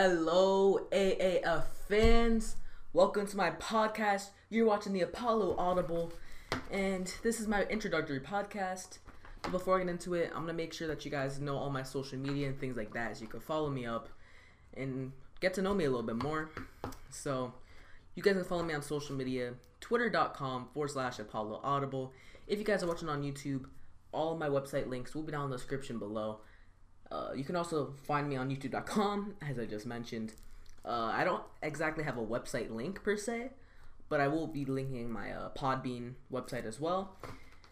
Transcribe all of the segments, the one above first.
Hello, AAF fans. Welcome to my podcast. You're watching the Apollo Audible, and this is my introductory podcast. But before I get into it, I'm gonna make sure that you guys know all my social media and things like that, so you can follow me up and get to know me a little bit more. So, you guys can follow me on social media, twitter.com forward slash Apollo Audible. If you guys are watching on YouTube, all my website links will be down in the description below. Uh, you can also find me on youtube.com, as I just mentioned. Uh, I don't exactly have a website link per se, but I will be linking my uh, Podbean website as well.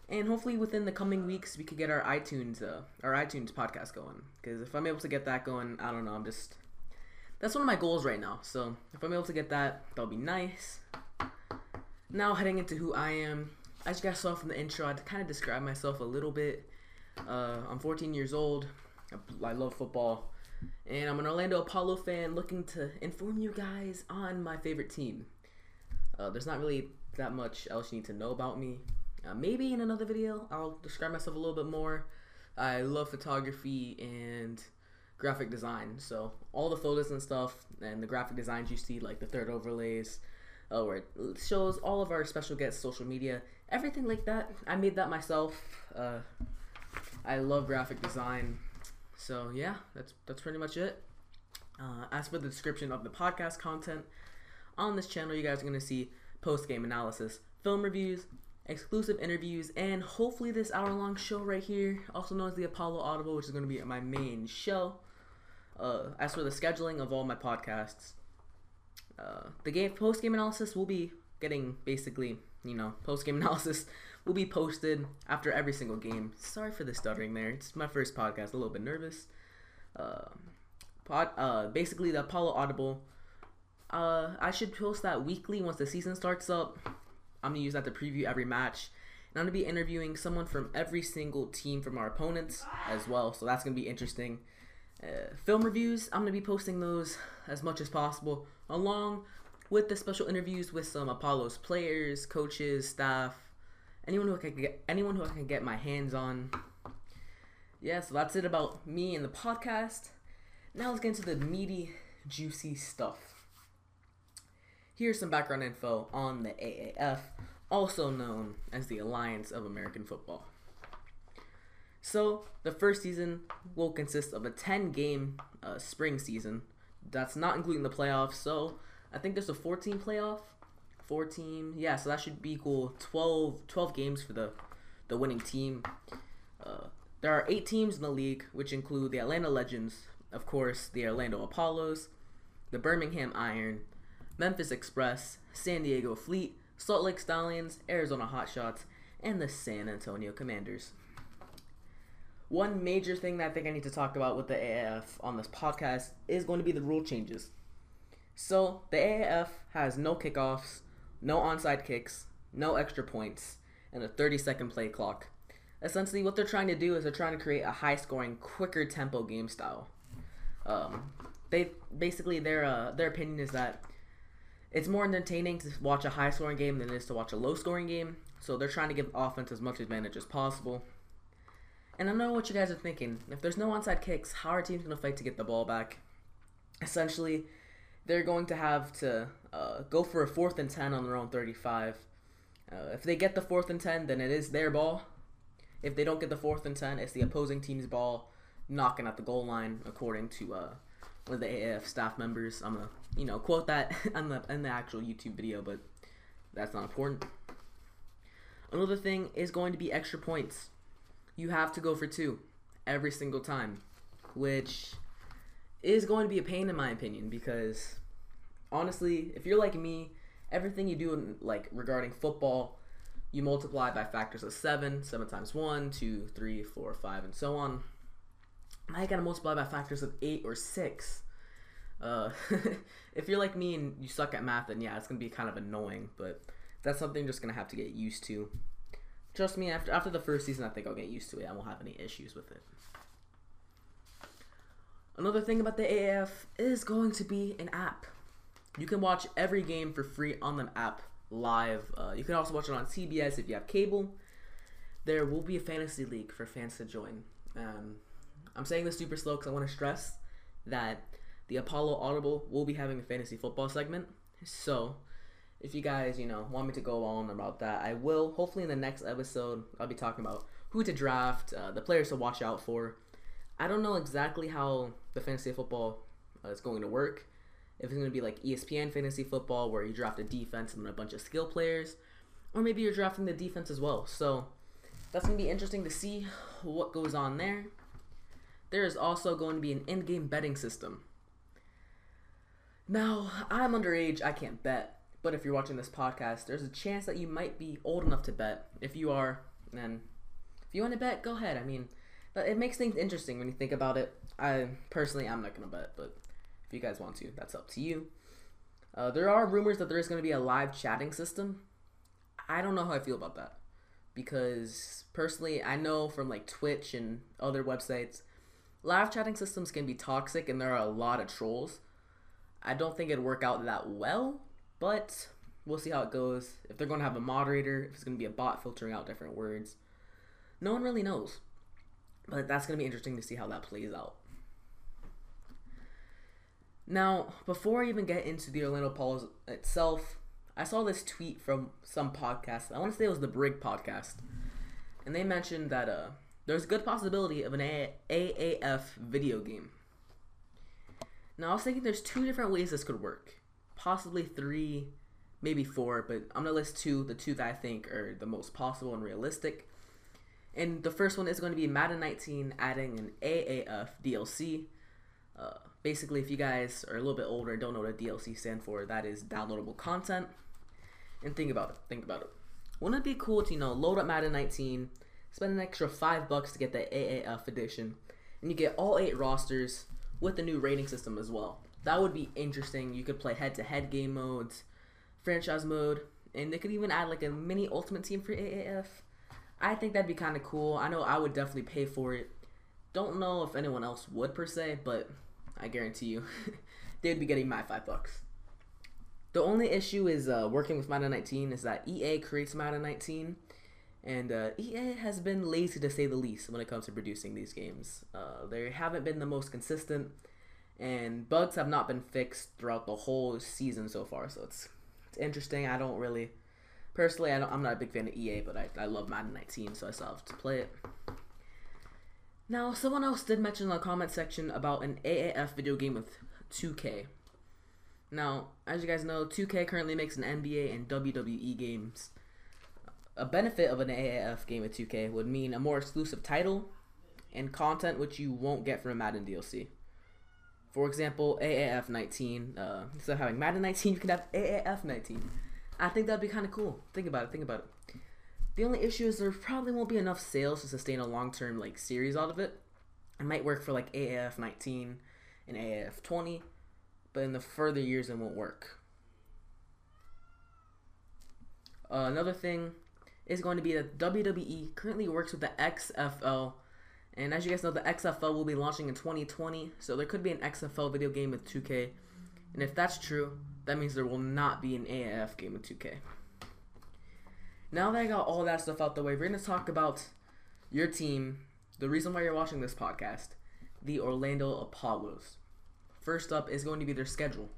And hopefully within the coming weeks, we could get our iTunes uh, our iTunes podcast going. Because if I'm able to get that going, I don't know. I'm just that's one of my goals right now. So if I'm able to get that, that'll be nice. Now heading into who I am, as you guys saw from the intro, I'd kind of describe myself a little bit. Uh, I'm 14 years old. I love football. And I'm an Orlando Apollo fan looking to inform you guys on my favorite team. Uh, there's not really that much else you need to know about me. Uh, maybe in another video, I'll describe myself a little bit more. I love photography and graphic design. So, all the photos and stuff and the graphic designs you see, like the third overlays, uh, where it shows all of our special guests' social media, everything like that. I made that myself. Uh, I love graphic design. So yeah, that's that's pretty much it. Uh, as for the description of the podcast content on this channel, you guys are gonna see post game analysis, film reviews, exclusive interviews, and hopefully this hour long show right here, also known as the Apollo Audible, which is gonna be my main show. Uh, as for the scheduling of all my podcasts, uh, the game post game analysis will be getting basically, you know, post game analysis will be posted after every single game. Sorry for the stuttering there. It's my first podcast, a little bit nervous. Uh, pod, uh, basically the Apollo Audible. Uh, I should post that weekly once the season starts up. I'm gonna use that to preview every match, and I'm gonna be interviewing someone from every single team from our opponents as well. So that's gonna be interesting. Uh, film reviews, I'm gonna be posting those as much as possible, along with the special interviews with some Apollo's players, coaches, staff, anyone who I can get anyone who I can get my hands on. Yeah, so that's it about me and the podcast. Now let's get into the meaty, juicy stuff. Here's some background info on the AAF, also known as the Alliance of American Football. So, the first season will consist of a 10 game uh, spring season. That's not including the playoffs, so I think there's a 14 playoff 14 yeah so that should be equal 12 12 games for the the winning team. Uh, there are eight teams in the league which include the atlanta legends of course the orlando apollos the birmingham iron memphis express san diego fleet salt lake stallions arizona hotshots and the san antonio commanders. One major thing that i think i need to talk about with the aaf on this podcast is going to be the rule changes. So the AAF has no kickoffs, no onside kicks, no extra points, and a 30 second play clock. Essentially, what they're trying to do is they're trying to create a high scoring, quicker tempo game style. Um, they basically their uh, their opinion is that it's more entertaining to watch a high scoring game than it is to watch a low scoring game. So they're trying to give offense as much advantage as possible. And I know what you guys are thinking. If there's no onside kicks, how are teams going to fight to get the ball back? Essentially, they're going to have to uh, go for a fourth and 10 on their own 35. Uh, if they get the fourth and 10, then it is their ball. If they don't get the fourth and 10, it's the opposing team's ball knocking at the goal line, according to uh, one of the AAF staff members. I'm going to, you know, quote that the, in the actual YouTube video, but that's not important. Another thing is going to be extra points. You have to go for two every single time, which is going to be a pain in my opinion because honestly, if you're like me, everything you do in, like regarding football, you multiply by factors of seven, seven times one, two, three, four, five, and so on. I gotta multiply by factors of eight or six. Uh, if you're like me and you suck at math, then yeah, it's gonna be kind of annoying. But that's something you're just gonna have to get used to. Trust me, after after the first season, I think I'll get used to it. I won't have any issues with it. Another thing about the AAF is going to be an app. You can watch every game for free on the app live. Uh, you can also watch it on CBS if you have cable. There will be a fantasy league for fans to join. Um, I'm saying this super slow because I want to stress that the Apollo Audible will be having a fantasy football segment. So, if you guys, you know, want me to go on about that, I will. Hopefully, in the next episode, I'll be talking about who to draft, uh, the players to watch out for. I don't know exactly how the fantasy football uh, is going to work. If it's going to be like ESPN fantasy football, where you draft a defense and then a bunch of skill players, or maybe you're drafting the defense as well. So that's going to be interesting to see what goes on there. There is also going to be an in game betting system. Now, I'm underage, I can't bet, but if you're watching this podcast, there's a chance that you might be old enough to bet. If you are, then if you want to bet, go ahead. I mean, it makes things interesting when you think about it. I personally, I'm not gonna bet, but if you guys want to, that's up to you. Uh, there are rumors that there is to be a live chatting system. I don't know how I feel about that because personally, I know from like Twitch and other websites, live chatting systems can be toxic and there are a lot of trolls. I don't think it'd work out that well, but we'll see how it goes. If they're going to have a moderator, if it's going to be a bot filtering out different words, no one really knows. But that's going to be interesting to see how that plays out. Now, before I even get into the Orlando Apollos itself, I saw this tweet from some podcast. I want to say it was the Brig podcast, and they mentioned that uh, there's a good possibility of an A- AAF video game. Now, I was thinking there's two different ways this could work, possibly three, maybe four, but I'm gonna list two. The two that I think are the most possible and realistic. And the first one is going to be Madden 19 adding an AAF DLC. Uh, basically, if you guys are a little bit older and don't know what a DLC stand for, that is downloadable content. And think about it. Think about it. Wouldn't it be cool to you know load up Madden 19, spend an extra five bucks to get the AAF edition, and you get all eight rosters with the new rating system as well. That would be interesting. You could play head-to-head game modes, franchise mode, and they could even add like a mini Ultimate Team for AAF. I think that'd be kind of cool. I know I would definitely pay for it. Don't know if anyone else would per se, but I guarantee you, they'd be getting my five bucks. The only issue is uh, working with Madden 19 is that EA creates Madden 19, and uh, EA has been lazy to say the least when it comes to producing these games. Uh, they haven't been the most consistent, and bugs have not been fixed throughout the whole season so far. So it's it's interesting. I don't really, personally, I am not a big fan of EA, but I, I love Madden 19, so I still have to play it. Now, someone else did mention in the comment section about an AAF video game with 2K. Now, as you guys know, 2K currently makes an NBA and WWE games. A benefit of an AAF game with 2K would mean a more exclusive title and content which you won't get from a Madden DLC. For example, AAF 19. Uh, instead of having Madden 19, you can have AAF 19. I think that'd be kind of cool. Think about it. Think about it. The only issue is there probably won't be enough sales to sustain a long-term like series out of it. It might work for like AAF 19 and AAF 20, but in the further years it won't work. Uh, another thing is going to be that WWE currently works with the XFL, and as you guys know, the XFL will be launching in 2020, so there could be an XFL video game with 2K. And if that's true, that means there will not be an AAF game with 2K. Now that I got all that stuff out the way, we're going to talk about your team, the reason why you're watching this podcast, the Orlando Apollos. First up is going to be their schedule.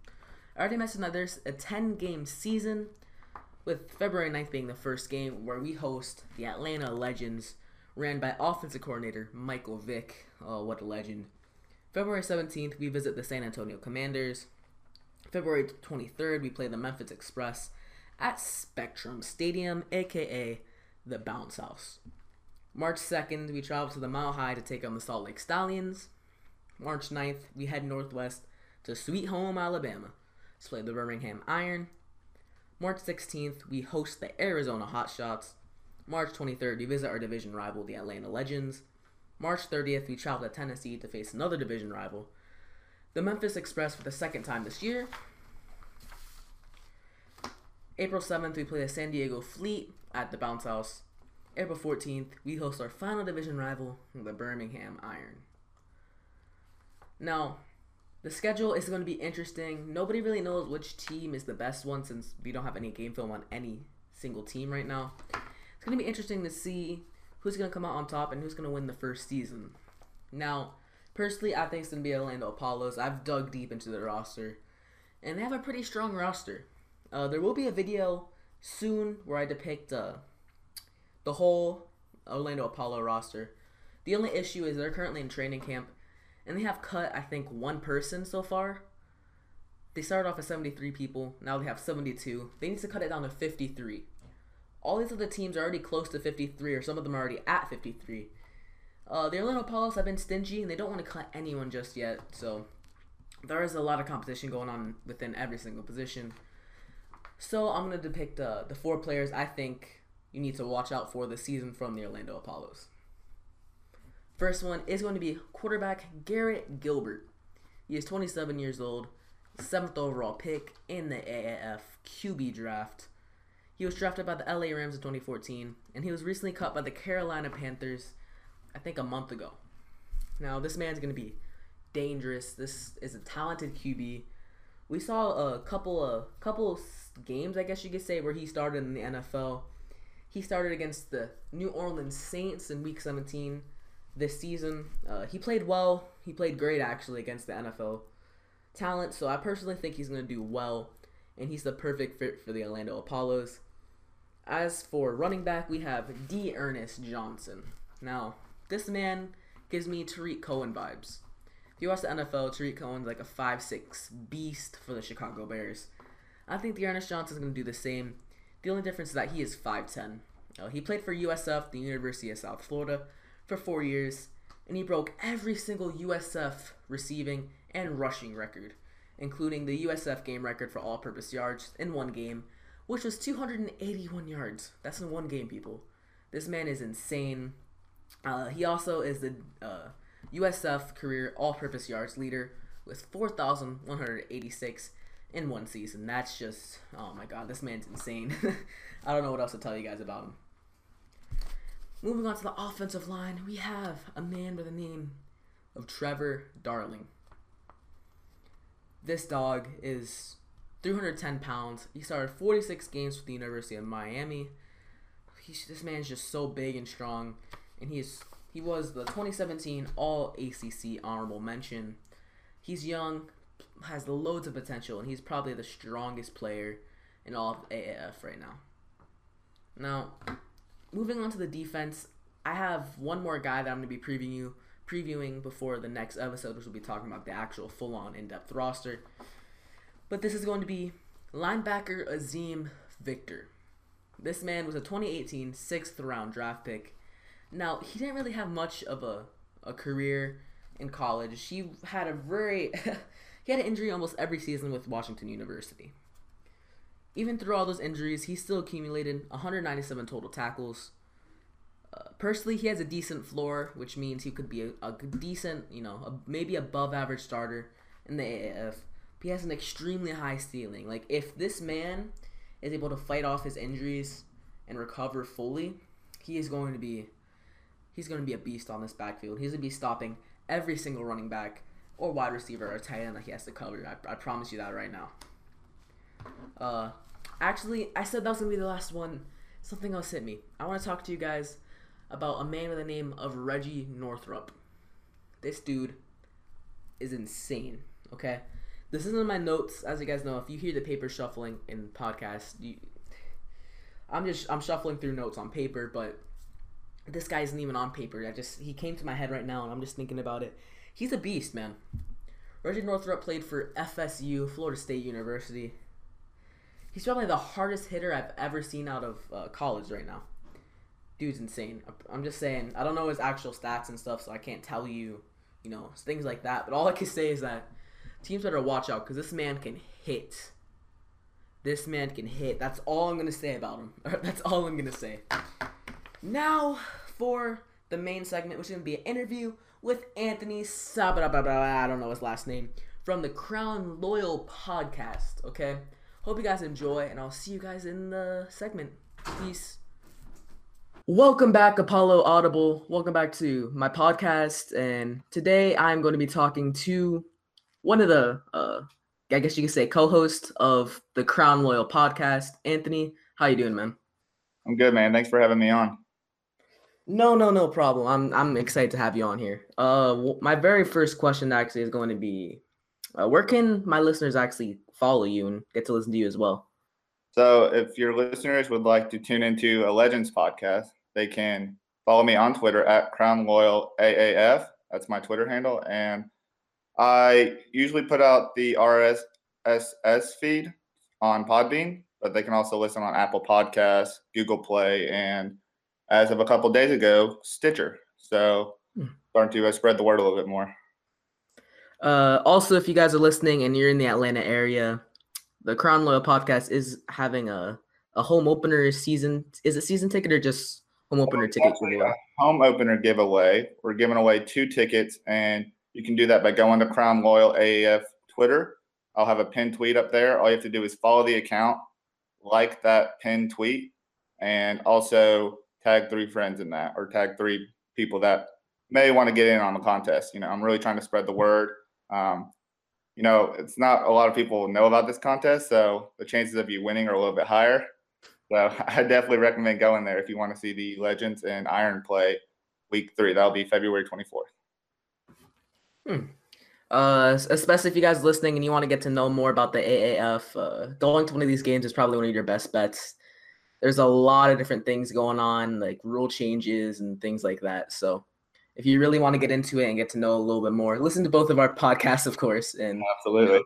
I already mentioned that there's a 10 game season, with February 9th being the first game where we host the Atlanta Legends, ran by offensive coordinator Michael Vick. Oh, what a legend. February 17th, we visit the San Antonio Commanders. February 23rd, we play the Memphis Express at Spectrum Stadium, aka the Bounce House. March 2nd, we travel to the Mile High to take on the Salt Lake Stallions. March 9th, we head northwest to Sweet Home, Alabama to play the Birmingham Iron. March 16th, we host the Arizona Hotshots. March 23rd, we visit our division rival, the Atlanta Legends. March 30th, we travel to Tennessee to face another division rival, the Memphis Express, for the second time this year. April 7th, we play the San Diego Fleet at the Bounce House. April 14th, we host our final division rival, the Birmingham Iron. Now, the schedule is going to be interesting. Nobody really knows which team is the best one since we don't have any game film on any single team right now. It's going to be interesting to see who's going to come out on top and who's going to win the first season. Now, Personally, I think it's gonna be Orlando Apollos. I've dug deep into the roster, and they have a pretty strong roster. Uh, there will be a video soon where I depict uh, the whole Orlando Apollo roster. The only issue is they're currently in training camp, and they have cut I think one person so far. They started off at 73 people. Now they have 72. They need to cut it down to 53. All these other teams are already close to 53, or some of them are already at 53. Uh, the Orlando Apollos have been stingy, and they don't want to cut anyone just yet. So there is a lot of competition going on within every single position. So I'm going to depict uh, the four players I think you need to watch out for this season from the Orlando Apollos. First one is going to be quarterback Garrett Gilbert. He is 27 years old, seventh overall pick in the AAF QB draft. He was drafted by the LA Rams in 2014, and he was recently cut by the Carolina Panthers, I think a month ago. Now, this man's going to be dangerous. This is a talented QB. We saw a couple of couple of games, I guess you could say, where he started in the NFL. He started against the New Orleans Saints in Week 17 this season. Uh, he played well. He played great actually against the NFL talent. So I personally think he's going to do well, and he's the perfect fit for the Orlando Apollos. As for running back, we have D'Ernest Johnson. Now, this man gives me Tarik Cohen vibes. If you watch the NFL, Tarik Cohen's like a 5'6 beast for the Chicago Bears. I think D'Ernest Johnson's going to do the same. The only difference is that he is 5'10. Uh, he played for USF, the University of South Florida, for four years, and he broke every single USF receiving and rushing record, including the USF game record for all purpose yards in one game, which was 281 yards. That's in one game, people. This man is insane. Uh, he also is the uh, USF career all purpose yards leader with 4,186 in one season. That's just, oh my god, this man's insane. I don't know what else to tell you guys about him. Moving on to the offensive line, we have a man by the name of Trevor Darling. This dog is 310 pounds. He started 46 games for the University of Miami. He's, this man's just so big and strong, and he is he was the 2017 All ACC honorable mention. He's young, has loads of potential, and he's probably the strongest player in all of AAF right now. Now, moving on to the defense, I have one more guy that I'm going to be previewing you previewing before the next episode, which will be talking about the actual full-on in-depth roster. But this is going to be linebacker Azeem Victor. This man was a 2018 sixth round draft pick. Now he didn't really have much of a, a career in college. He had a very he had an injury almost every season with Washington University. Even through all those injuries, he still accumulated 197 total tackles. Uh, personally, he has a decent floor, which means he could be a, a decent, you know, a, maybe above average starter in the AAF. He has an extremely high ceiling. Like, if this man is able to fight off his injuries and recover fully, he is going to be he's going to be a beast on this backfield. He's going to be stopping every single running back or wide receiver or tight end that he has to cover. I, I promise you that right now. Uh, actually, I said that was gonna be the last one. Something else hit me. I want to talk to you guys about a man by the name of Reggie Northrup. This dude is insane. Okay, this isn't in my notes, as you guys know. If you hear the paper shuffling in podcast, you, I'm just I'm shuffling through notes on paper, but this guy isn't even on paper. I just he came to my head right now, and I'm just thinking about it. He's a beast, man. Reggie Northrup played for FSU, Florida State University. He's probably the hardest hitter I've ever seen out of uh, college right now. Dude's insane. I'm just saying. I don't know his actual stats and stuff, so I can't tell you, you know, things like that. But all I can say is that teams better watch out because this man can hit. This man can hit. That's all I'm gonna say about him. That's all I'm gonna say. Now for the main segment, which is gonna be an interview with Anthony Sabra. I don't know his last name from the Crown Loyal podcast. Okay. Hope you guys enjoy, and I'll see you guys in the segment. Peace. Welcome back, Apollo Audible. Welcome back to my podcast. And today I'm going to be talking to one of the, uh, I guess you could say, co-host of the Crown Loyal podcast, Anthony. How you doing, man? I'm good, man. Thanks for having me on. No, no, no problem. I'm I'm excited to have you on here. Uh, my very first question actually is going to be, uh, where can my listeners actually follow you and get to listen to you as well? So, if your listeners would like to tune into a Legends podcast, they can follow me on Twitter at Crown Loyal AAF. That's my Twitter handle, and I usually put out the RSS feed on Podbean, but they can also listen on Apple Podcasts, Google Play, and as of a couple of days ago, Stitcher. So hmm. starting to uh, spread the word a little bit more. Uh, also, if you guys are listening and you're in the Atlanta area, the Crown Loyal podcast is having a, a home opener season. Is it season ticket or just home opener ticket giveaway? Home opener giveaway. We're giving away two tickets, and you can do that by going to Crown Loyal AAF Twitter. I'll have a pinned tweet up there. All you have to do is follow the account, like that pinned tweet, and also tag three friends in that or tag three people that may want to get in on the contest. You know, I'm really trying to spread the word. Um, you know, it's not a lot of people know about this contest, so the chances of you winning are a little bit higher. So I definitely recommend going there if you want to see the Legends and Iron play week three. That'll be February 24th. Hmm. Uh, especially if you guys listening and you want to get to know more about the AAF, uh, going to one of these games is probably one of your best bets there's a lot of different things going on, like rule changes and things like that. So if you really want to get into it and get to know a little bit more, listen to both of our podcasts, of course, and absolutely you know,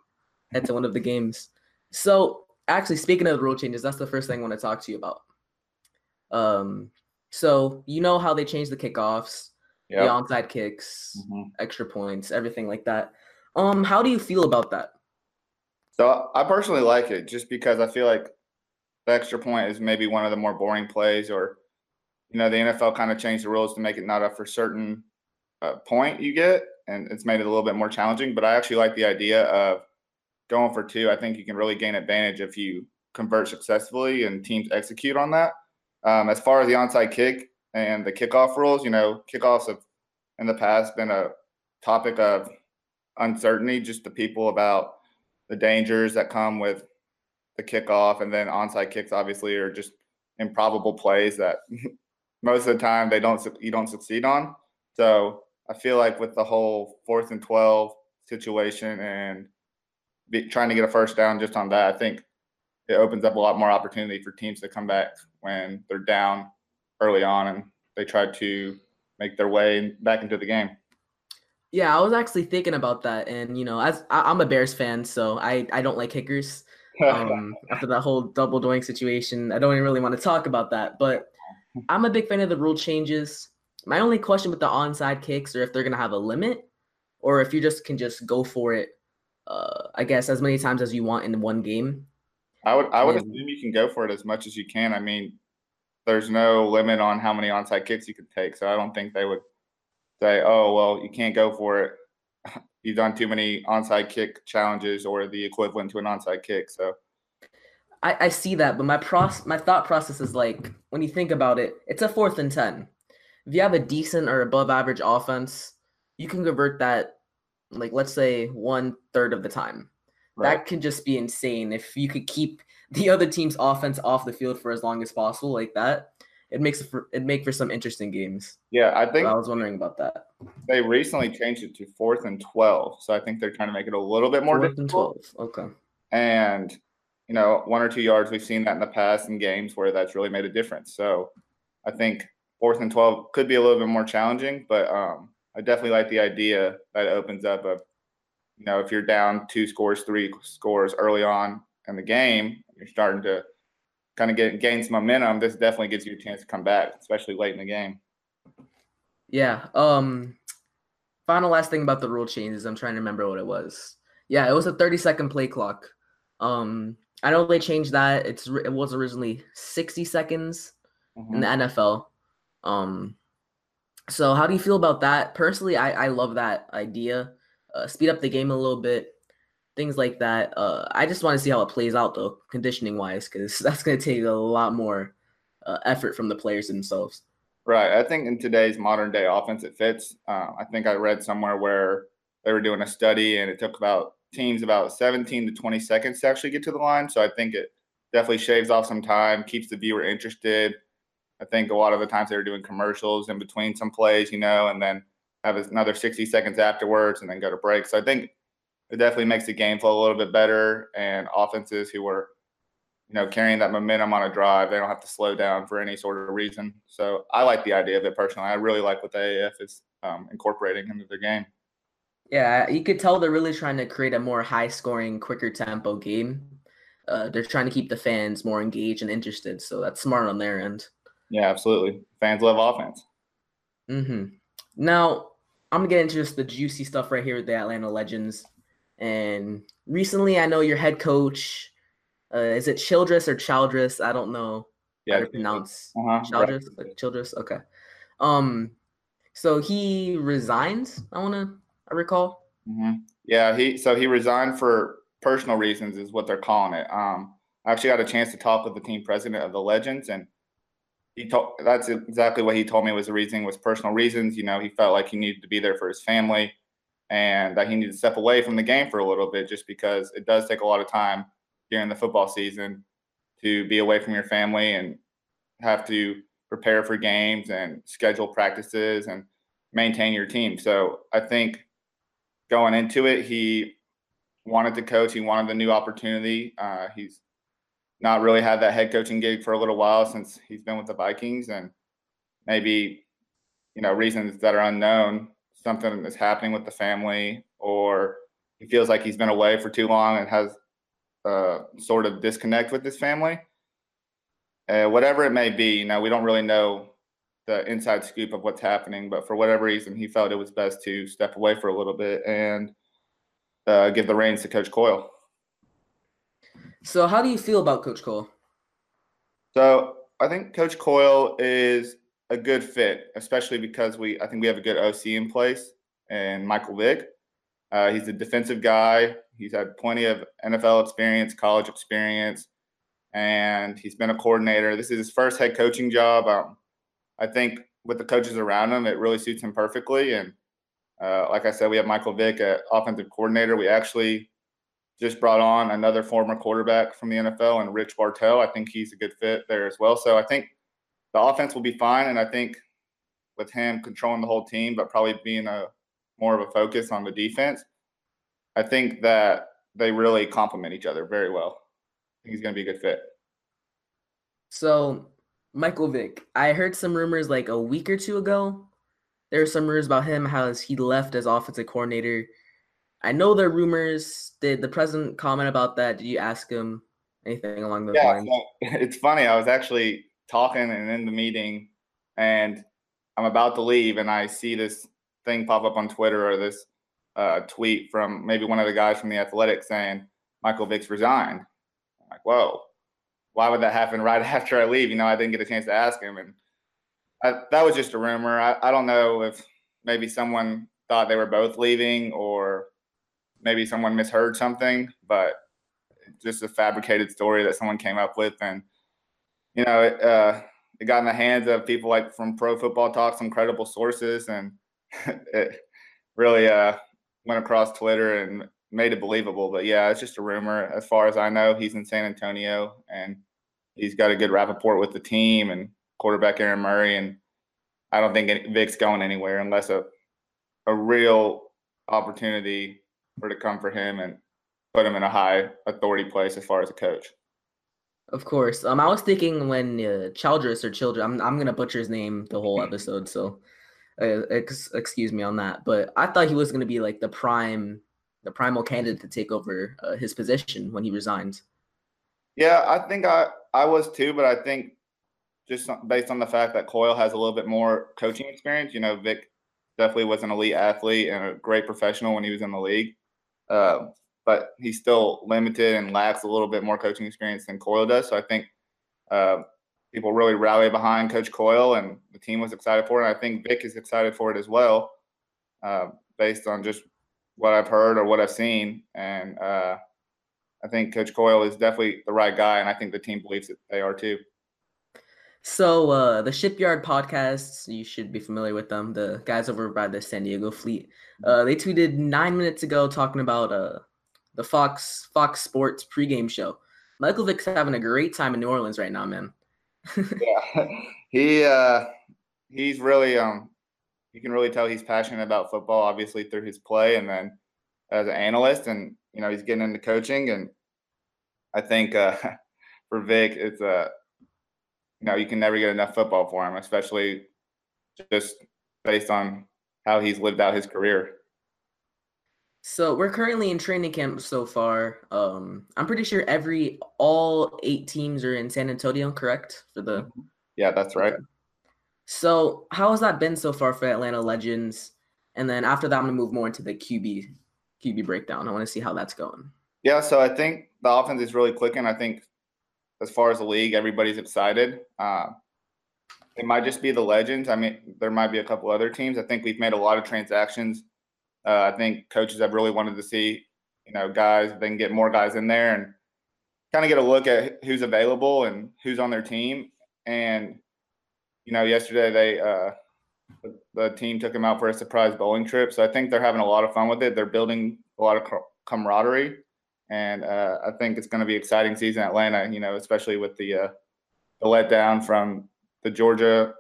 head to one of the games. So actually, speaking of the rule changes, that's the first thing I want to talk to you about. Um, so you know how they changed the kickoffs, yep. the onside kicks, mm-hmm. extra points, everything like that. Um, how do you feel about that? So I personally like it just because I feel like extra point is maybe one of the more boring plays, or you know, the NFL kind of changed the rules to make it not a for certain uh, point you get, and it's made it a little bit more challenging. But I actually like the idea of going for two. I think you can really gain advantage if you convert successfully and teams execute on that. Um, as far as the onside kick and the kickoff rules, you know, kickoffs have in the past been a topic of uncertainty just to people about the dangers that come with the kickoff, and then onside kicks obviously are just improbable plays that most of the time they don't you don't succeed on. So I feel like with the whole fourth and twelve situation and be, trying to get a first down just on that, I think it opens up a lot more opportunity for teams to come back when they're down early on and they try to make their way back into the game. Yeah, I was actually thinking about that, and you know, as I, am a Bears fan, so I I don't like kickers um, after that whole double doink situation. I don't even really want to talk about that, but I'm a big fan of the rule changes. My only question with the onside kicks are if they're gonna have a limit, or if you just can just go for it. Uh, I guess as many times as you want in one game. I would I would and, assume you can go for it as much as you can. I mean, there's no limit on how many onside kicks you can take, so I don't think they would say, "Oh, well, you can't go for it you've done too many onside kick challenges or the equivalent to an onside kick. So I, I see that, but my pros my thought process is like when you think about it, it's a fourth and ten. If you have a decent or above average offense, you can convert that like let's say one third of the time. Right. That can just be insane if you could keep the other team's offense off the field for as long as possible like that it makes it for it make for some interesting games. Yeah, I think so I was wondering about that. They recently changed it to fourth and twelve, so I think they're trying to make it a little bit more fourth difficult. and twelve. Okay. And you know, one or two yards, we've seen that in the past in games where that's really made a difference. So I think fourth and twelve could be a little bit more challenging, but um, I definitely like the idea that opens up a, you know, if you're down two scores, three scores early on in the game, you're starting to kind of get gains momentum, this definitely gives you a chance to come back, especially late in the game. Yeah. Um. Final last thing about the rule changes. I'm trying to remember what it was. Yeah, it was a 30 second play clock. Um, I know they changed that. It's it was originally 60 seconds mm-hmm. in the mm-hmm. NFL. Um, so how do you feel about that? Personally, I I love that idea. Uh, speed up the game a little bit things like that. Uh, I just want to see how it plays out though, conditioning wise, because that's going to take a lot more uh, effort from the players themselves. Right. I think in today's modern day offense, it fits. Uh, I think I read somewhere where they were doing a study and it took about teams about 17 to 20 seconds to actually get to the line. So I think it definitely shaves off some time, keeps the viewer interested. I think a lot of the times they were doing commercials in between some plays, you know, and then have another 60 seconds afterwards and then go to break. So I think it definitely makes the game flow a little bit better. And offenses who were, you know, carrying that momentum on a drive, they don't have to slow down for any sort of reason. So I like the idea of it personally. I really like what the AAF is um, incorporating into their game. Yeah, you could tell they're really trying to create a more high scoring, quicker tempo game. Uh, they're trying to keep the fans more engaged and interested. So that's smart on their end. Yeah, absolutely. Fans love offense. Mm-hmm. Now, I'm gonna get into just the juicy stuff right here with the Atlanta Legends. And recently, I know your head coach. Uh, is it Childress or Childress? I don't know yeah, how to pronounce uh-huh, Childress. Right. Like Childress. Okay. Um, so he resigned. I want to. I recall. Mm-hmm. Yeah, he so he resigned for personal reasons, is what they're calling it. Um, I actually got a chance to talk with the team president of the Legends, and he told that's exactly what he told me was the reasoning was personal reasons. You know, he felt like he needed to be there for his family and that he needed to step away from the game for a little bit just because it does take a lot of time during the football season to be away from your family and have to prepare for games and schedule practices and maintain your team. So I think going into it, he wanted to coach. He wanted the new opportunity. Uh, he's not really had that head coaching gig for a little while since he's been with the Vikings, and maybe you know reasons that are unknown, something is happening with the family, or he feels like he's been away for too long and has a sort of disconnect with his family. Uh, whatever it may be, you know, we don't really know the inside scoop of what's happening, but for whatever reason, he felt it was best to step away for a little bit and uh, give the reins to Coach Coyle. So, how do you feel about Coach Coyle? So, I think Coach Coyle is a good fit, especially because we I think we have a good OC in place and Michael Vick. Uh, he's a defensive guy. He's had plenty of NFL experience, college experience, and he's been a coordinator. This is his first head coaching job. Um, I think with the coaches around him, it really suits him perfectly. And uh, like I said, we have Michael Vick, an offensive coordinator. We actually just brought on another former quarterback from the NFL and Rich Bartel. I think he's a good fit there as well. So I think the offense will be fine. And I think with him controlling the whole team, but probably being a more of a focus on the defense, I think that they really complement each other very well. I think he's going to be a good fit. So, Michael Vick, I heard some rumors like a week or two ago. There were some rumors about him, how he left as offensive coordinator. I know there are rumors. Did the president comment about that? Did you ask him anything along those yeah, lines? So it's funny. I was actually talking and in the meeting, and I'm about to leave, and I see this thing pop up on Twitter or this uh, tweet from maybe one of the guys from the Athletic saying Michael Vick's resigned. I'm like, whoa, why would that happen right after I leave? You know, I didn't get a chance to ask him, and I, that was just a rumor. I, I don't know if maybe someone thought they were both leaving or maybe someone misheard something, but just a fabricated story that someone came up with, and you know, it, uh, it got in the hands of people like from Pro Football Talk, some credible sources, and it really uh, went across Twitter and made it believable. But yeah, it's just a rumor. As far as I know, he's in San Antonio, and he's got a good rapport with the team and quarterback Aaron Murray, and I don't think Vick's going anywhere unless a a real opportunity were to come for him and put him in a high authority place as far as a coach. Of course. Um, I was thinking when uh, Childress or Children, I'm I'm gonna butcher his name the whole mm-hmm. episode, so uh, ex- excuse me on that. But I thought he was gonna be like the prime, the primal candidate to take over uh, his position when he resigns. Yeah, I think I I was too, but I think just based on the fact that Coyle has a little bit more coaching experience, you know, Vick definitely was an elite athlete and a great professional when he was in the league. Uh, but he's still limited and lacks a little bit more coaching experience than Coyle does. So I think uh, people really rally behind Coach Coyle, and the team was excited for it. And I think Vick is excited for it as well, uh, based on just what I've heard or what I've seen. And uh, I think Coach Coyle is definitely the right guy, and I think the team believes that they are too. So uh, the Shipyard podcasts, you should be familiar with them. The guys over by the San Diego Fleet, uh, they tweeted nine minutes ago talking about uh, the Fox Fox Sports pregame show. Michael Vick's having a great time in New Orleans right now, man. yeah, He uh, he's really um, you can really tell he's passionate about football, obviously through his play, and then as an analyst, and you know he's getting into coaching, and I think uh, for Vick, it's a uh, you know you can never get enough football for him, especially just based on how he's lived out his career. So we're currently in training camp so far. Um, I'm pretty sure every all eight teams are in San Antonio, correct? For the mm-hmm. yeah, that's right. So how has that been so far for Atlanta Legends? And then after that, I'm gonna move more into the QB QB breakdown. I want to see how that's going. Yeah, so I think the offense is really clicking. I think as far as the league, everybody's excited. Uh, it might just be the Legends. I mean, there might be a couple other teams. I think we've made a lot of transactions uh, I think coaches have really wanted to see, you know, guys they can get more guys in there and kind of get a look at who's available and who's on their team. And you know, yesterday they uh, the, team took him out for a surprise bowling trip, so I think they're having a lot of fun with it. They're building a lot of camaraderie, and uh, I think it's going to be exciting season Atlanta. You know, especially with the uh, the letdown from the Georgia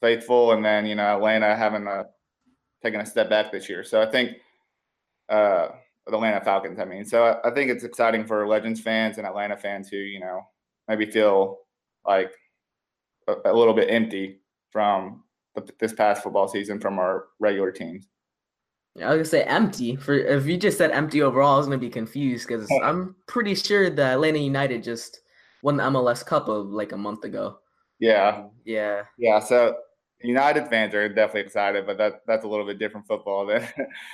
faithful, and then you know Atlanta having a taking a step back this year. So I think uh, the Atlanta Falcons. I mean, so I, I, think it's exciting for Legends fans and Atlanta fans who you know maybe feel like a, a little bit empty from the, this past football season from our regular teams. Yeah, I was gonna say empty. For if you just said empty overall, I was gonna be confused because I'm pretty sure that Atlanta United just won the MLS Cup of like a month ago. Yeah. Yeah. Yeah. So United fans are definitely excited, but that that's a little bit different football than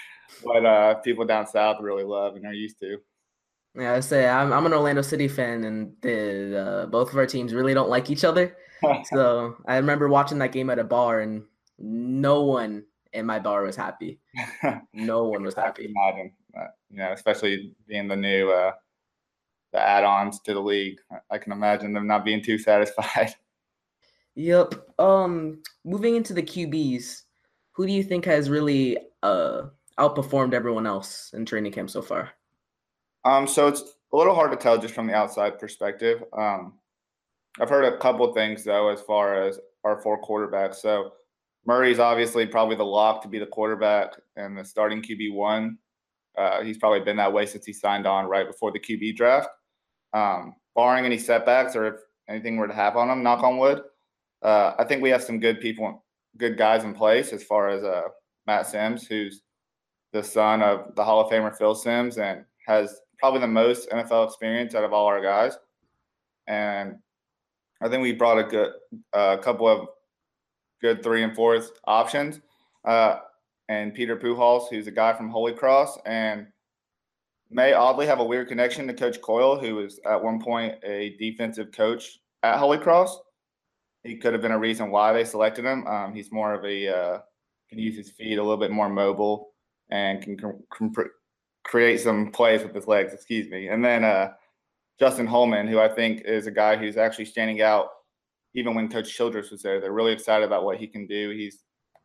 what uh, people down south really love and are used to. Yeah, I say I'm I'm an Orlando City fan, and the uh, both of our teams really don't like each other. so I remember watching that game at a bar, and no one in my bar was happy. No one was happy. Imagine, you know, especially being the new uh, the add-ons to the league. I can imagine them not being too satisfied. Yep. Um, moving into the QBs, who do you think has really uh outperformed everyone else in training camp so far? Um, so it's a little hard to tell just from the outside perspective. Um, I've heard a couple things though, as far as our four quarterbacks. So Murray's obviously probably the lock to be the quarterback and the starting QB one. Uh, he's probably been that way since he signed on right before the QB draft. Um, barring any setbacks or if anything were to happen on him, knock on wood, uh, I think we have some good people, good guys in place as far as uh, Matt Simms, who's the son of the Hall of Famer Phil Simms and has probably the most NFL experience out of all our guys. And I think we brought a good a uh, couple of good three and fourth options. Uh, and Peter Pujals, who's a guy from Holy Cross, and may oddly have a weird connection to Coach Coyle, who was at one point a defensive coach at Holy Cross he could have been a reason why they selected him. Um, he's more of a uh, can use his feet a little bit more mobile and can, create some plays with his legs. Excuse me. And then uh, Justin Holman, who I think is a guy who's actually standing out even when Coach Childress was there. They're really excited about what he can do. He's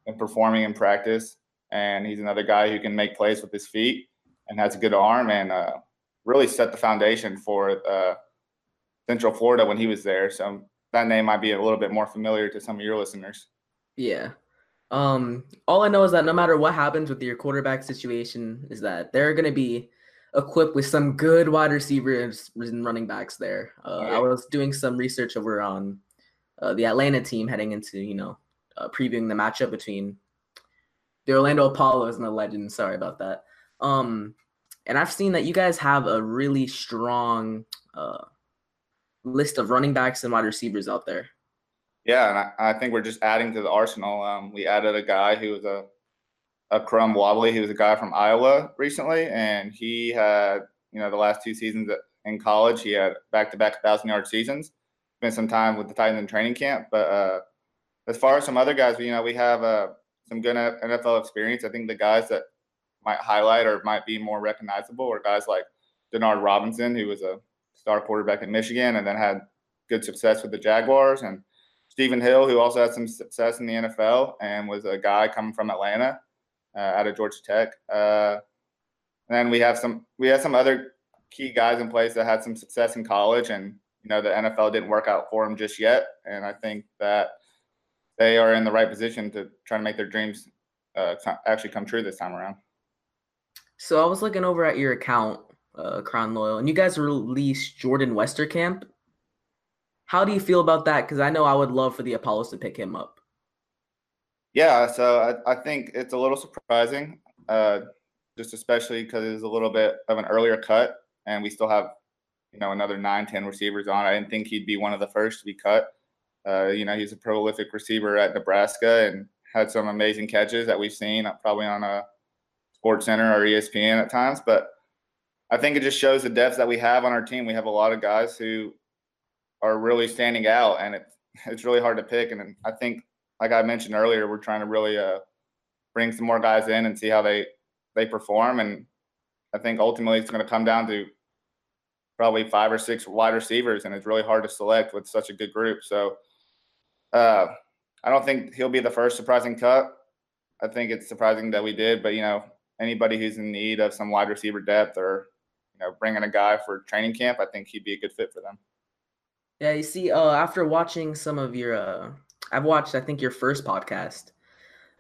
been performing in practice, and he's another guy who can make plays with his feet and has a good arm and uh, really set the foundation for uh, Central Florida when he was there. So that name might be a little bit more familiar to some of your listeners. Yeah. Um, all I know is that no matter what happens with your quarterback situation, is that they're going to be equipped with some good wide receivers and running backs there. Uh, right. I was doing some research over on uh, the Atlanta team heading into, you know, uh, previewing the matchup between the Orlando Apollos and the Legends. Sorry about that. Um, and I've seen that you guys have a really strong uh, list of running backs and wide receivers out there. Yeah, and I, I think we're just adding to the arsenal. Um, we added a guy who was a Akrum Wadley. He was a guy from Iowa recently, and he had you know the last two seasons in college he had back to back thousand yard seasons. Spent some time with the Titans in training camp, but uh, as far as some other guys, you know we have uh, some good NFL experience. I think the guys that might highlight or might be more recognizable are guys like Denard Robinson, who was a star quarterback in Michigan and then had good success with the Jaguars. And Stephen Hill, who also had some success in the NFL and was a guy coming from Atlanta uh, out of Georgia Tech. Uh, and then we have some we have some other key guys in place that had some success in college and you know the NFL didn't work out for them just yet. And I think that they are in the right position to try to make their dreams uh, actually come true this time around. So I was looking over at your account, uh, Crown Loyal, and you guys released Jordan Westerkamp. How do you feel about that? Because I know I would love for the Apollos to pick him up. Yeah, so I, I think it's a little surprising, uh, just especially because it was a little bit of an earlier cut, and we still have, you know, another nine, ten receivers on. I didn't think he'd be one of the first to be cut. Uh, you know, he's a prolific receiver at Nebraska and had some amazing catches that we've seen uh, probably on a Sports Center or ESPN at times. But I think it just shows the depth that we have on our team. We have a lot of guys who are really standing out, and it's it's really hard to pick. And I think, like I mentioned earlier, we're trying to really uh, bring some more guys in and see how they they perform. And I think ultimately it's going to come down to probably five or six wide receivers, and it's really hard to select with such a good group. So uh, I don't think he'll be the first surprising cut. I think it's surprising that we did, but you know, anybody who's in need of some wide receiver depth or you know bringing a guy for training camp, I think he'd be a good fit for them. Yeah, you see, uh, after watching some of your, uh, I've watched, I think your first podcast.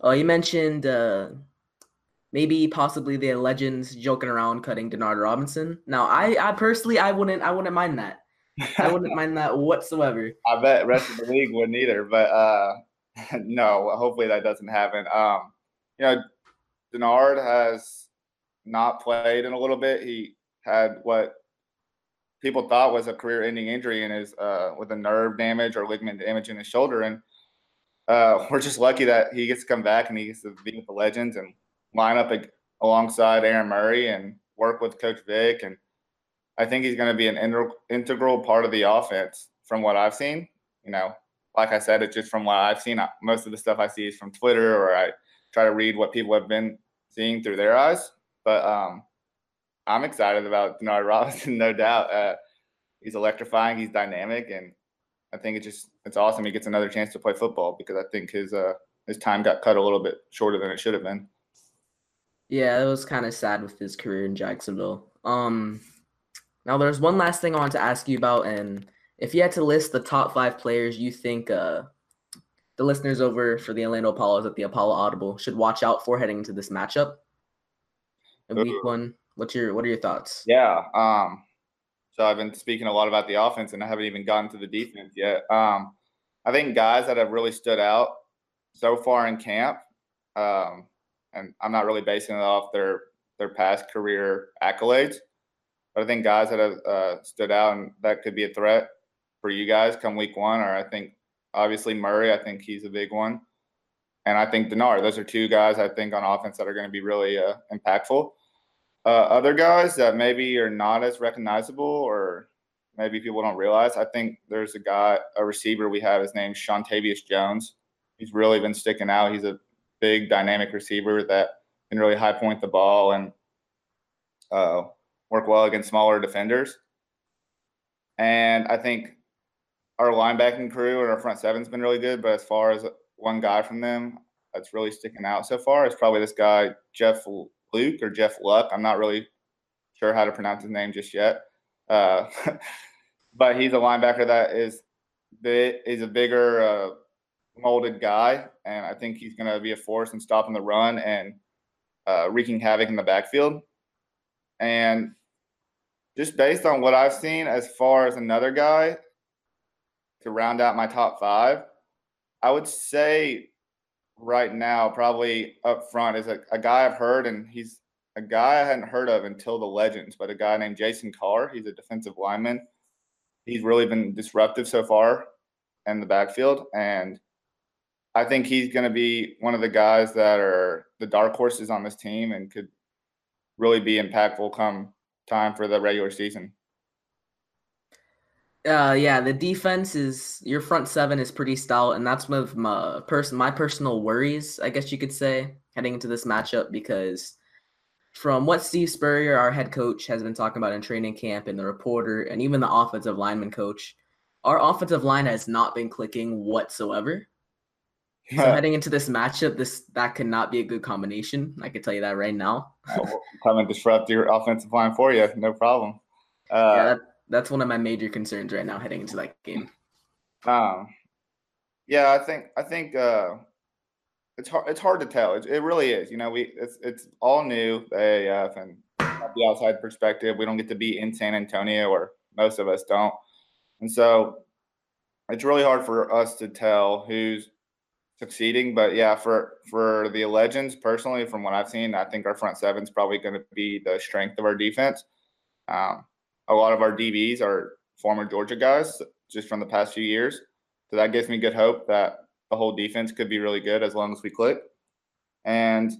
Uh, you mentioned uh, maybe possibly the legends joking around cutting Denard Robinson. Now, I, I personally, I wouldn't, I wouldn't mind that. I wouldn't mind that whatsoever. I bet rest of the league wouldn't either. But uh, no, hopefully that doesn't happen. Um, you know, Denard has not played in a little bit. He had what people thought was a career-ending injury in his uh, with a nerve damage or ligament damage in his shoulder, and uh, we're just lucky that he gets to come back and he gets to be with the legends and line up alongside Aaron Murray and work with Coach Vick and I think he's going to be an integral part of the offense from what I've seen. You know, like I said, it's just from what I've seen. Most of the stuff I see is from Twitter or I try to read what people have been seeing through their eyes. But um, I'm excited about Denard Robinson, no doubt. Uh, he's electrifying. He's dynamic, and I think it's just it's awesome. He gets another chance to play football because I think his uh, his time got cut a little bit shorter than it should have been. Yeah, it was kind of sad with his career in Jacksonville. Um, now, there's one last thing I want to ask you about, and if you had to list the top five players you think uh, the listeners over for the Orlando Apollos at the Apollo Audible should watch out for heading into this matchup in week one, what's your what are your thoughts? Yeah, um, so I've been speaking a lot about the offense, and I haven't even gotten to the defense yet. Um, I think guys that have really stood out so far in camp, um, and I'm not really basing it off their their past career accolades but I think guys that have uh, stood out and that could be a threat for you guys come week one, or I think obviously Murray, I think he's a big one. And I think Denard, those are two guys I think on offense that are going to be really uh, impactful. Uh, other guys that maybe are not as recognizable or maybe people don't realize, I think there's a guy, a receiver we have, his name's Seantavius Jones. He's really been sticking out. He's a big dynamic receiver that can really high point the ball and uh, work well against smaller defenders. And I think our linebacking crew and our front seven's been really good. But as far as one guy from them that's really sticking out so far is probably this guy, Jeff Luke or Jeff Luck. I'm not really sure how to pronounce his name just yet. Uh, but he's a linebacker that is is a bigger uh, molded guy, and I think he's going to be a force in stopping the run and uh, wreaking havoc in the backfield. And just based on what I've seen as far as another guy to round out my top five, I would say right now, probably up front is a, a guy I've heard, and he's a guy I hadn't heard of until the Legends, but a guy named Jason Carr. He's a defensive lineman. He's really been disruptive so far in the backfield, and I think he's going to be one of the guys that are the dark horses on this team and could really be impactful come time for the regular season. Uh, yeah, the defense is your front seven is pretty stout, and that's one of my person my personal worries, I guess you could say, heading into this matchup because from what Steve Spurrier, our head coach, has been talking about in training camp, and the reporter, and even the offensive lineman coach, our offensive line has not been clicking whatsoever. So heading into this matchup, this that cannot be a good combination. I can tell you that right now. come and disrupt your offensive line for you, no problem. Uh, yeah, that, that's one of my major concerns right now heading into that game. Um, Yeah, I think I think uh, it's hard. It's hard to tell. It, it really is. You know, we it's it's all new the AAF and the outside perspective. We don't get to be in San Antonio, or most of us don't, and so it's really hard for us to tell who's succeeding. But yeah, for for the legends personally, from what I've seen, I think our front seven is probably going to be the strength of our defense. Um, a lot of our DBs are former Georgia guys, just from the past few years. So that gives me good hope that the whole defense could be really good as long as we click. And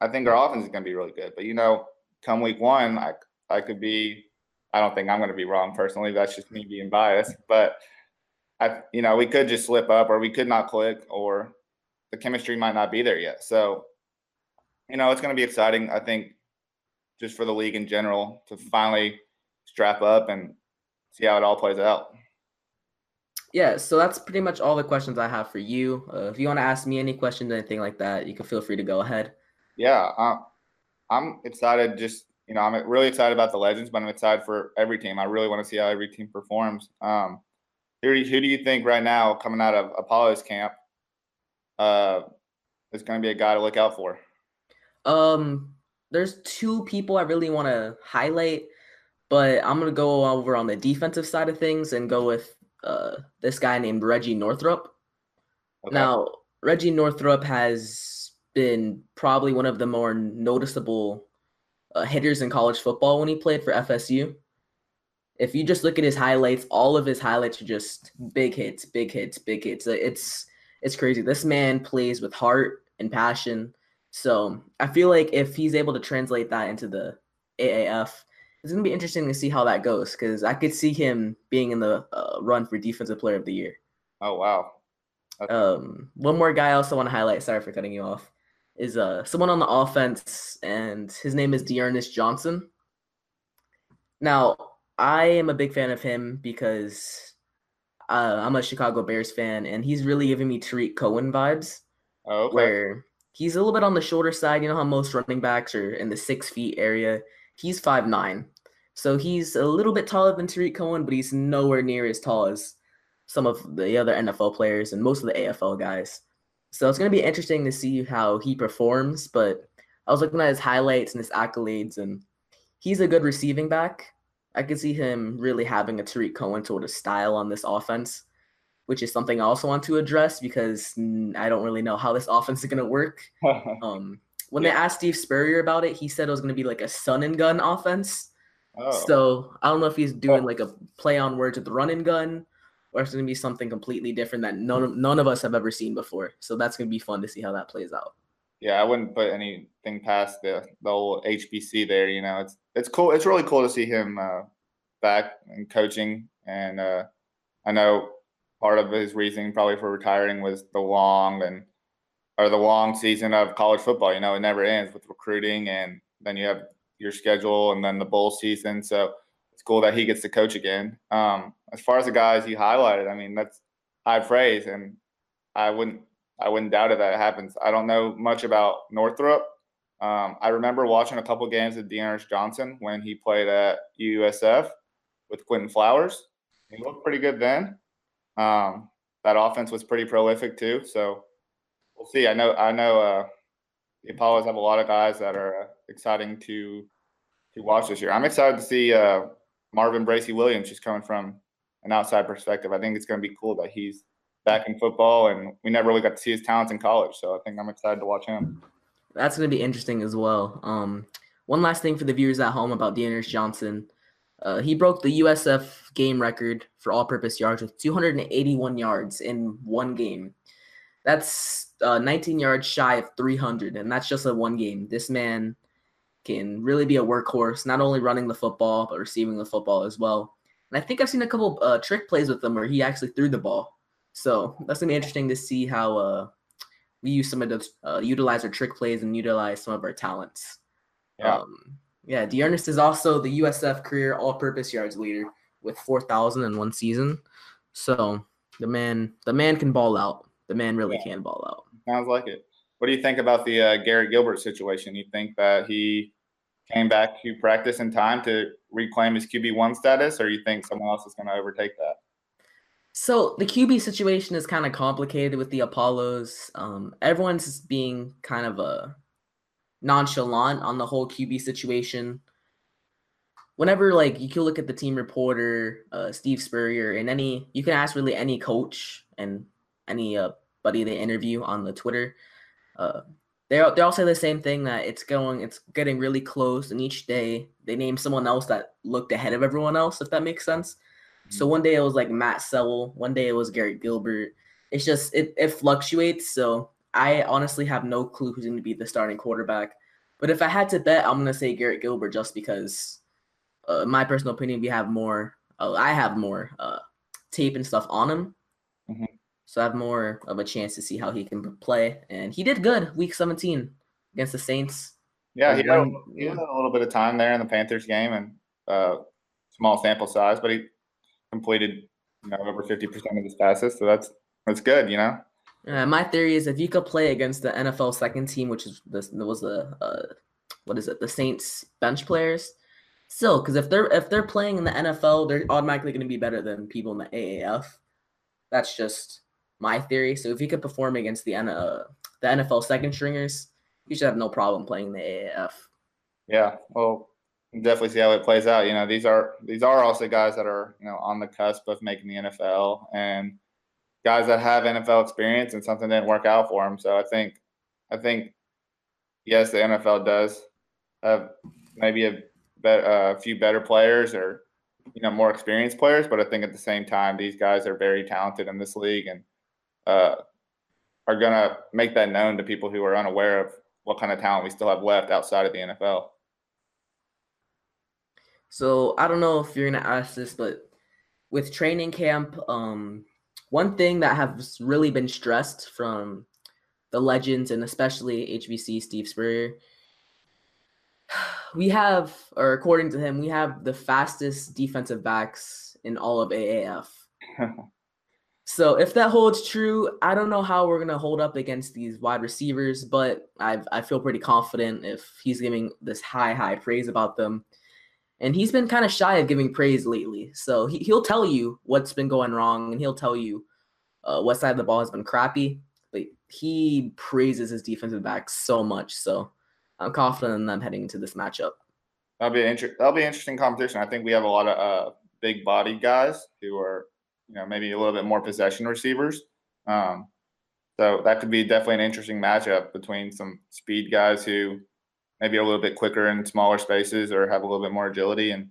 I think our offense is going to be really good. But you know, come week one, I I could be. I don't think I'm going to be wrong personally. That's just me being biased. But I, you know, we could just slip up, or we could not click, or the chemistry might not be there yet. So, you know, it's going to be exciting. I think just for the league in general to finally strap up and see how it all plays out. Yeah, so that's pretty much all the questions I have for you. Uh, if you want to ask me any questions, anything like that, you can feel free to go ahead. Yeah, um, I'm excited. Just you know, I'm really excited about the Legends, but I'm excited for every team. I really want to see how every team performs. Um, who, do you, who do you think right now coming out of Apollo's camp uh, is going to be a guy to look out for? Um, there's two people I really want to highlight, but I'm gonna go over on the defensive side of things and go with uh, this guy named Reggie Northrup. Okay. Now, Reggie Northrup has been probably one of the more noticeable uh, hitters in college football when he played for FSU. If you just look at his highlights, all of his highlights are just big hits, big hits, big hits. It's it's crazy. This man plays with heart and passion. So I feel like if he's able to translate that into the AAF, it's gonna be interesting to see how that goes because I could see him being in the uh, run for Defensive Player of the Year. Oh wow! Um, one more guy I also want to highlight. Sorry for cutting you off. Is uh someone on the offense, and his name is D'Ernest Johnson. Now I am a big fan of him because uh, I'm a Chicago Bears fan, and he's really giving me Tarik Cohen vibes. Oh, okay. Where he's a little bit on the shorter side. You know how most running backs are in the six feet area. He's five nine, so he's a little bit taller than Tarik Cohen, but he's nowhere near as tall as some of the other NFL players and most of the AFL guys. So it's going to be interesting to see how he performs. But I was looking at his highlights and his accolades, and he's a good receiving back. I could see him really having a Tarik Cohen sort of style on this offense, which is something I also want to address because I don't really know how this offense is going to work. um, when yeah. they asked Steve Spurrier about it, he said it was going to be like a fun and gun offense. Oh. So I don't know if he's doing oh. like a play on words with the run and gun, or it's going to be something completely different that none of, none of us have ever seen before. So that's going to be fun to see how that plays out. Yeah, I wouldn't put anything past the the old HBC there. You know, it's it's cool. It's really cool to see him uh, back and coaching. And uh, I know part of his reasoning probably for retiring was the long and or the long season of college football. You know, it never ends with recruiting, and then you have your schedule and then the bowl season. So it's cool that he gets to coach again. Um, as far as the guys he highlighted, I mean that's high praise, and I wouldn't I wouldn't doubt it that it happens. I don't know much about Northrup. Um, I remember watching a couple games of D'Ernest Johnson when he played at USF with Quinton Flowers. He looked pretty good then. Um, that offense was pretty prolific too. So we'll see. I know I know uh, the Apollos have a lot of guys that are uh, exciting to to watch this year. I'm excited to see uh, Marvin Bracy Williams just coming from an outside perspective. I think it's going to be cool that he's back in football, and we never really got to see his talents in college. So I think I'm excited to watch him. That's going to be interesting as well. Um, one last thing for the viewers at home about D'Ernest Johnson. Uh, he broke the USF game record for all-purpose yards with 281 yards in one game. That's uh, 19 yards shy of 300, and that's just a one game. This man can really be a workhorse, not only running the football but receiving the football as well. And I think I've seen a couple uh, trick plays with him where he actually threw the ball. So that's gonna be interesting to see how uh, we use some of those, uh, utilize our trick plays and utilize some of our talents. Yeah. Um, yeah, D'Ernest is also the USF career all-purpose yards leader with 4,000 in one season. So the man, the man can ball out. The man really yeah. can ball out. Sounds like it. What do you think about the uh, Garrett Gilbert situation? You think that he came back to practice in time to reclaim his QB one status, or you think someone else is going to overtake that? So the QB situation is kind of complicated with the Apollos. Um, everyone's being kind of a uh, nonchalant on the whole QB situation. Whenever like you can look at the team reporter, uh, Steve Spurrier, and any you can ask really any coach and any uh, buddy they interview on the Twitter. Uh, they they all say the same thing that it's going it's getting really close, and each day they name someone else that looked ahead of everyone else. If that makes sense. So one day it was like Matt Sewell, one day it was Garrett Gilbert. It's just it it fluctuates. So I honestly have no clue who's going to be the starting quarterback. But if I had to bet, I'm going to say Garrett Gilbert just because, uh, my personal opinion, we have more. Uh, I have more uh, tape and stuff on him, mm-hmm. So I have more of a chance to see how he can play. And he did good week 17 against the Saints. Yeah, he had, he had a little bit of time there in the Panthers game and uh, small sample size, but he completed you know over 50% of his passes. So that's that's good you know? Uh, my theory is if you could play against the NFL second team which is this was the uh, what is it? The Saints bench players. Still because if they're if they're playing in the NFL they're automatically going to be better than people in the AAF that's just my theory so if you could perform against the uh, the NFL second stringers you should have no problem playing the AAF yeah well definitely see how it plays out. You know, these are these are also guys that are you know on the cusp of making the NFL and guys that have NFL experience and something didn't work out for them. So I think I think yes, the NFL does have maybe a, be- a few better players or you know more experienced players, but I think at the same time these guys are very talented in this league and uh, are gonna make that known to people who are unaware of what kind of talent we still have left outside of the NFL. So I don't know if you're gonna ask this, but with training camp, um, one thing that has really been stressed from the legends and especially HBC Steve Spurrier, we have, or according to him, we have the fastest defensive backs in all of AAF. so if that holds true, I don't know how we're gonna hold up against these wide receivers, but I I feel pretty confident if he's giving this high high praise about them and he's been kind of shy of giving praise lately. So he, he'll tell you what's been going wrong, and he'll tell you uh, what side of the ball has been crappy. But he praises his defensive back so much. So I'm confident in them heading into this matchup. That'll be inter- that'll be interesting competition. I think we have a lot of uh, big body guys who are, you know, maybe a little bit more possession receivers. Um, so that could be definitely an interesting matchup between some speed guys who maybe a little bit quicker in smaller spaces or have a little bit more agility and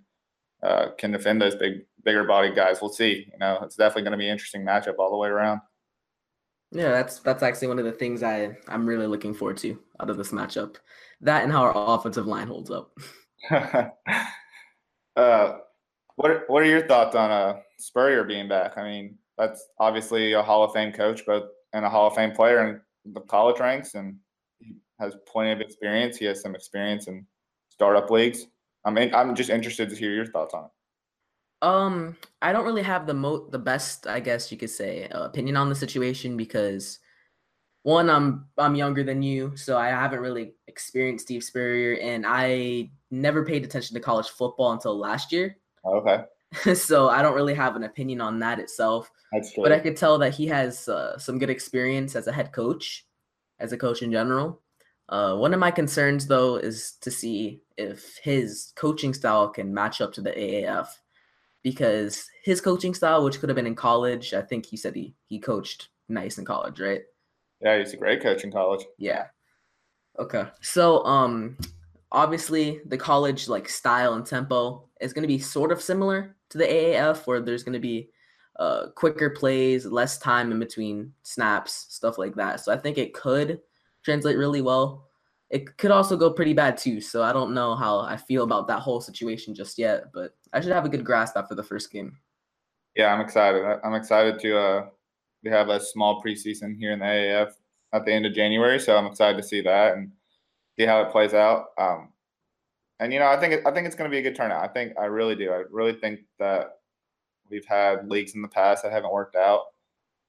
uh, can defend those big, bigger body guys. We'll see. You know, it's definitely going to be an interesting matchup all the way around. Yeah, that's that's actually one of the things I I'm really looking forward to out of this matchup. That and how our offensive line holds up. uh, what what are your thoughts on uh, Spurrier being back? I mean, that's obviously a Hall of Fame coach, but and a Hall of Fame player in the college ranks, and he has plenty of experience. He has some experience in startup leagues. I mean, I'm just interested to hear your thoughts on it. Um, I don't really have the mo the best, I guess you could say, uh, opinion on the situation because one, I'm I'm younger than you, so I haven't really experienced Steve Spurrier, and I never paid attention to college football until last year. Okay. so I don't really have an opinion on that itself. That's true. But I could tell that he has uh, some good experience as a head coach, as a coach in general. Uh, one of my concerns, though, is to see if his coaching style can match up to the AAF, because his coaching style, which could have been in college, I think he said he he coached nice in college, right? Yeah, he's a great coach in college. Yeah. Okay. So, um, obviously the college like style and tempo is going to be sort of similar to the AAF, where there's going to be uh, quicker plays, less time in between snaps, stuff like that. So I think it could translate really well. It could also go pretty bad too. So I don't know how I feel about that whole situation just yet, but I should have a good grasp after the first game. Yeah, I'm excited. I'm excited to uh to have a small preseason here in the AAF at the end of January. So I'm excited to see that and see how it plays out. Um, and you know, I think I think it's going to be a good turnout. I think I really do. I really think that we've had leagues in the past that haven't worked out,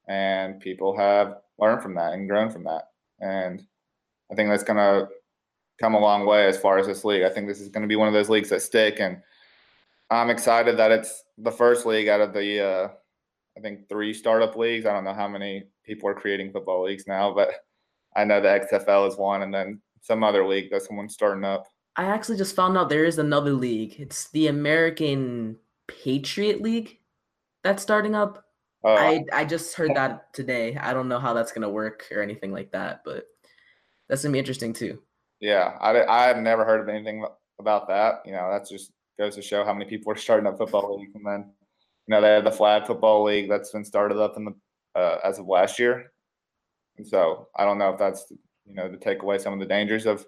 and people have learned from that and grown from that. And I think that's going to come a long way as far as this league. I think this is going to be one of those leagues that stick. And I'm excited that it's the first league out of the uh, I think three startup leagues. I don't know how many people are creating football leagues now, but I know the XFL is one, and then some other league that someone's starting up. I actually just found out there is another league. It's the American Patriot League that's starting up. Uh, I I just heard that today. I don't know how that's gonna work or anything like that, but that's gonna be interesting too. yeah, I, I have never heard of anything about that. You know, that just goes to show how many people are starting up football leagues, and then you know they have the flag football league that's been started up in the uh, as of last year, and so I don't know if that's you know to take away some of the dangers of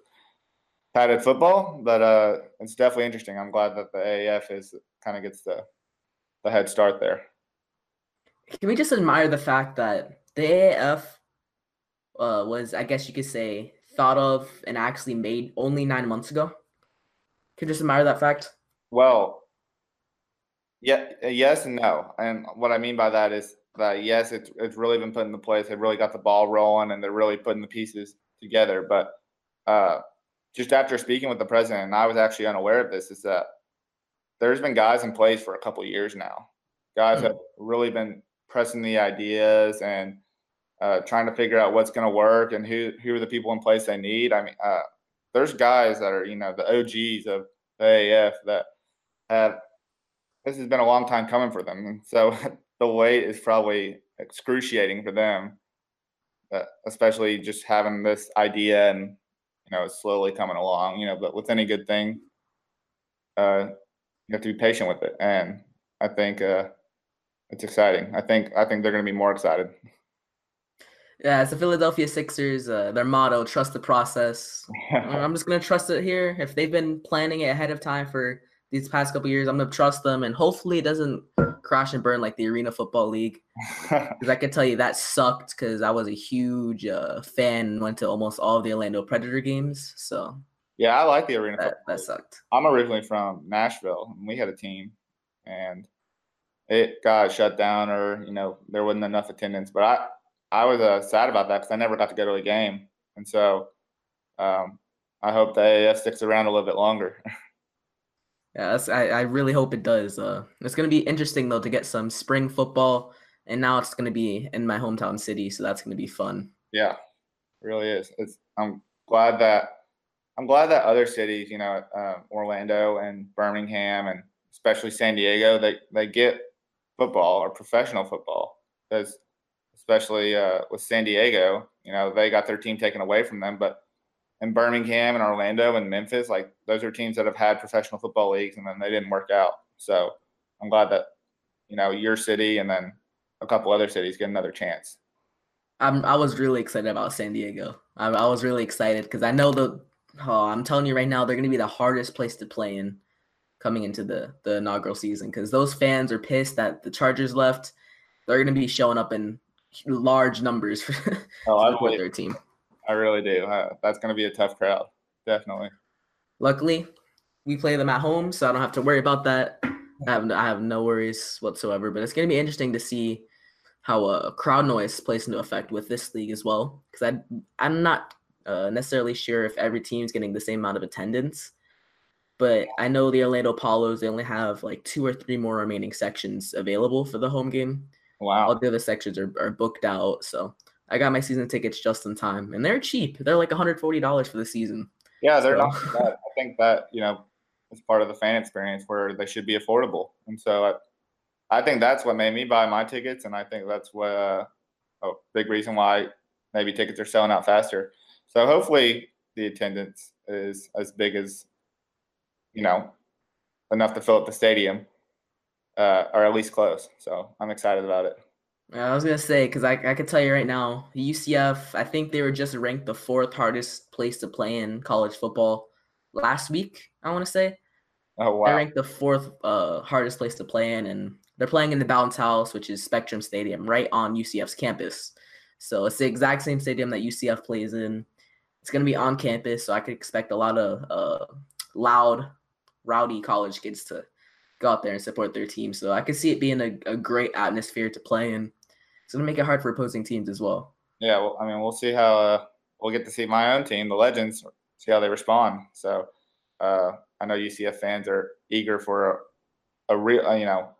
padded football, but uh, it's definitely interesting. I'm glad that the AAF is kind of gets the the head start there. Can we just admire the fact that the AAF uh, was, I guess you could say, thought of and actually made only nine months ago? Can you just admire that fact? Well, yeah, yes and no. And what I mean by that is that yes, it's it's really been put into place. They've really got the ball rolling, and they're really putting the pieces together. But uh, just after speaking with the president, and I was actually unaware of this, is that there's been guys in place for a couple years now. Guys Hmm. have really been pressing the ideas and uh, trying to figure out what's going to work and who who are the people in place they need. I mean, uh, there's guys that are you know the OGs of the AAF that have this has been a long time coming for them, and so the wait is probably excruciating for them. Uh, especially just having this idea and you know it's slowly coming along. You know, but with any good thing, uh, you have to be patient with it, and I think uh, it's exciting. I think I think they're going to be more excited. Yeah, it's the Philadelphia Sixers. Uh, their motto: "Trust the process." I'm just gonna trust it here. If they've been planning it ahead of time for these past couple years, I'm gonna trust them, and hopefully it doesn't crash and burn like the Arena Football League. Because I can tell you that sucked. Because I was a huge uh, fan and went to almost all of the Orlando Predator games, so yeah, I like the arena. that football that sucked. I'm originally from Nashville, and we had a team, and it got shut down, or you know, there wasn't enough attendance. But I, I was uh, sad about that because I never got to go to a game, and so um, I hope the AAF sticks around a little bit longer. Yeah, I I really hope it does. Uh, it's gonna be interesting though to get some spring football, and now it's gonna be in my hometown city, so that's gonna be fun. yeah, really is. It's. I'm glad that I'm glad that other cities, you know, uh, Orlando and Birmingham, and especially San Diego, they they get football or professional football because especially uh, with San Diego, you know, they got their team taken away from them, but in Birmingham and Orlando and Memphis, like those are teams that have had professional football leagues and then they didn't work out. So I'm glad that you know your city and then a couple other cities get another chance. I'm I was really excited about San Diego. I, I was really excited because I know the. Oh, I'm telling you right now, they're gonna be the hardest place to play in coming into the the inaugural season because those fans are pissed that the Chargers left. They're gonna be showing up in large numbers for, Oh, I to support their team. I really do. Uh, that's going to be a tough crowd, definitely. Luckily, we play them at home, so I don't have to worry about that. I have I have no worries whatsoever. But it's gonna be interesting to see how uh, crowd noise plays into effect with this league as well. Because I I'm not uh, necessarily sure if every team's getting the same amount of attendance, but I know the Orlando Apollos they only have like two or three more remaining sections available for the home game. Wow. All the other sections are, are booked out, so I got my season tickets just in time, and they're cheap. They're like 140 dollars for the season. Yeah, they're So- not bad. I think that you know is part of the fan experience where they should be affordable, and so I, I think that's what made me buy my tickets, and I think that's what uh, a big reason why maybe tickets are selling out faster. So hopefully the attendance is as big as you know enough to fill up the stadium, uh, or at least close. So I'm excited about it. I was gonna say because I I can tell you right now, UCF. I think they were just ranked the fourth hardest place to play in college football last week. I want to say Oh they're ranked the fourth uh, hardest place to play in, and they're playing in the Bounce House, which is Spectrum Stadium, right on UCF's campus. So it's the exact same stadium that UCF plays in. It's gonna be on campus, so I could expect a lot of uh, loud, rowdy college kids to go out there and support their team. So I could see it being a, a great atmosphere to play in. It's gonna make it hard for opposing teams as well. Yeah, well, I mean, we'll see how uh, we'll get to see my own team, the Legends, see how they respond. So uh, I know UCF fans are eager for a, a real, uh, you know,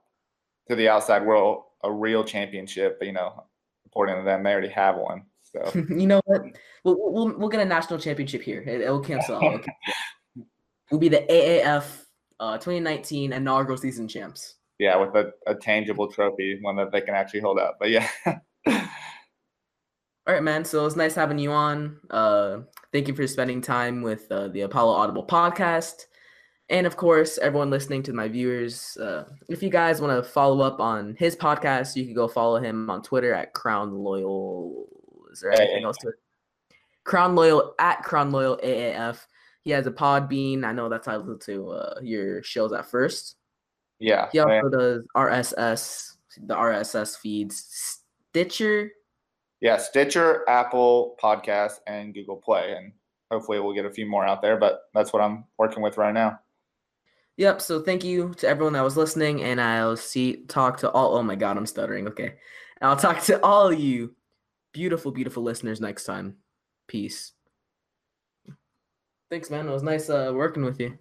to the outside world, a real championship. But you know, according to them, they already have one. So you know what? We'll, we'll, we'll get a national championship here. It, will cancel out. It'll, cancel out. we'll be the AAF uh, 2019 inaugural season champs. Yeah, with a, a tangible trophy, one that they can actually hold up. But yeah. All right, man. So it's nice having you on. Uh, thank you for spending time with uh, the Apollo Audible podcast. And of course, everyone listening to my viewers, uh, if you guys want to follow up on his podcast, you can go follow him on Twitter at Crown Loyal. Is there anything else to it? Crown Loyal at Crown Loyal AAF. He has a Podbean. I know that's how to uh, your shows at first. Yeah. He also does RSS, the RSS feeds, Stitcher. Yeah, Stitcher, Apple Podcast, and Google Play, and hopefully we'll get a few more out there. But that's what I'm working with right now. Yep. So thank you to everyone that was listening, and I'll see talk to all. Oh my God, I'm stuttering. Okay, I'll talk to all you beautiful, beautiful listeners next time. Peace. Thanks, man. It was nice uh, working with you.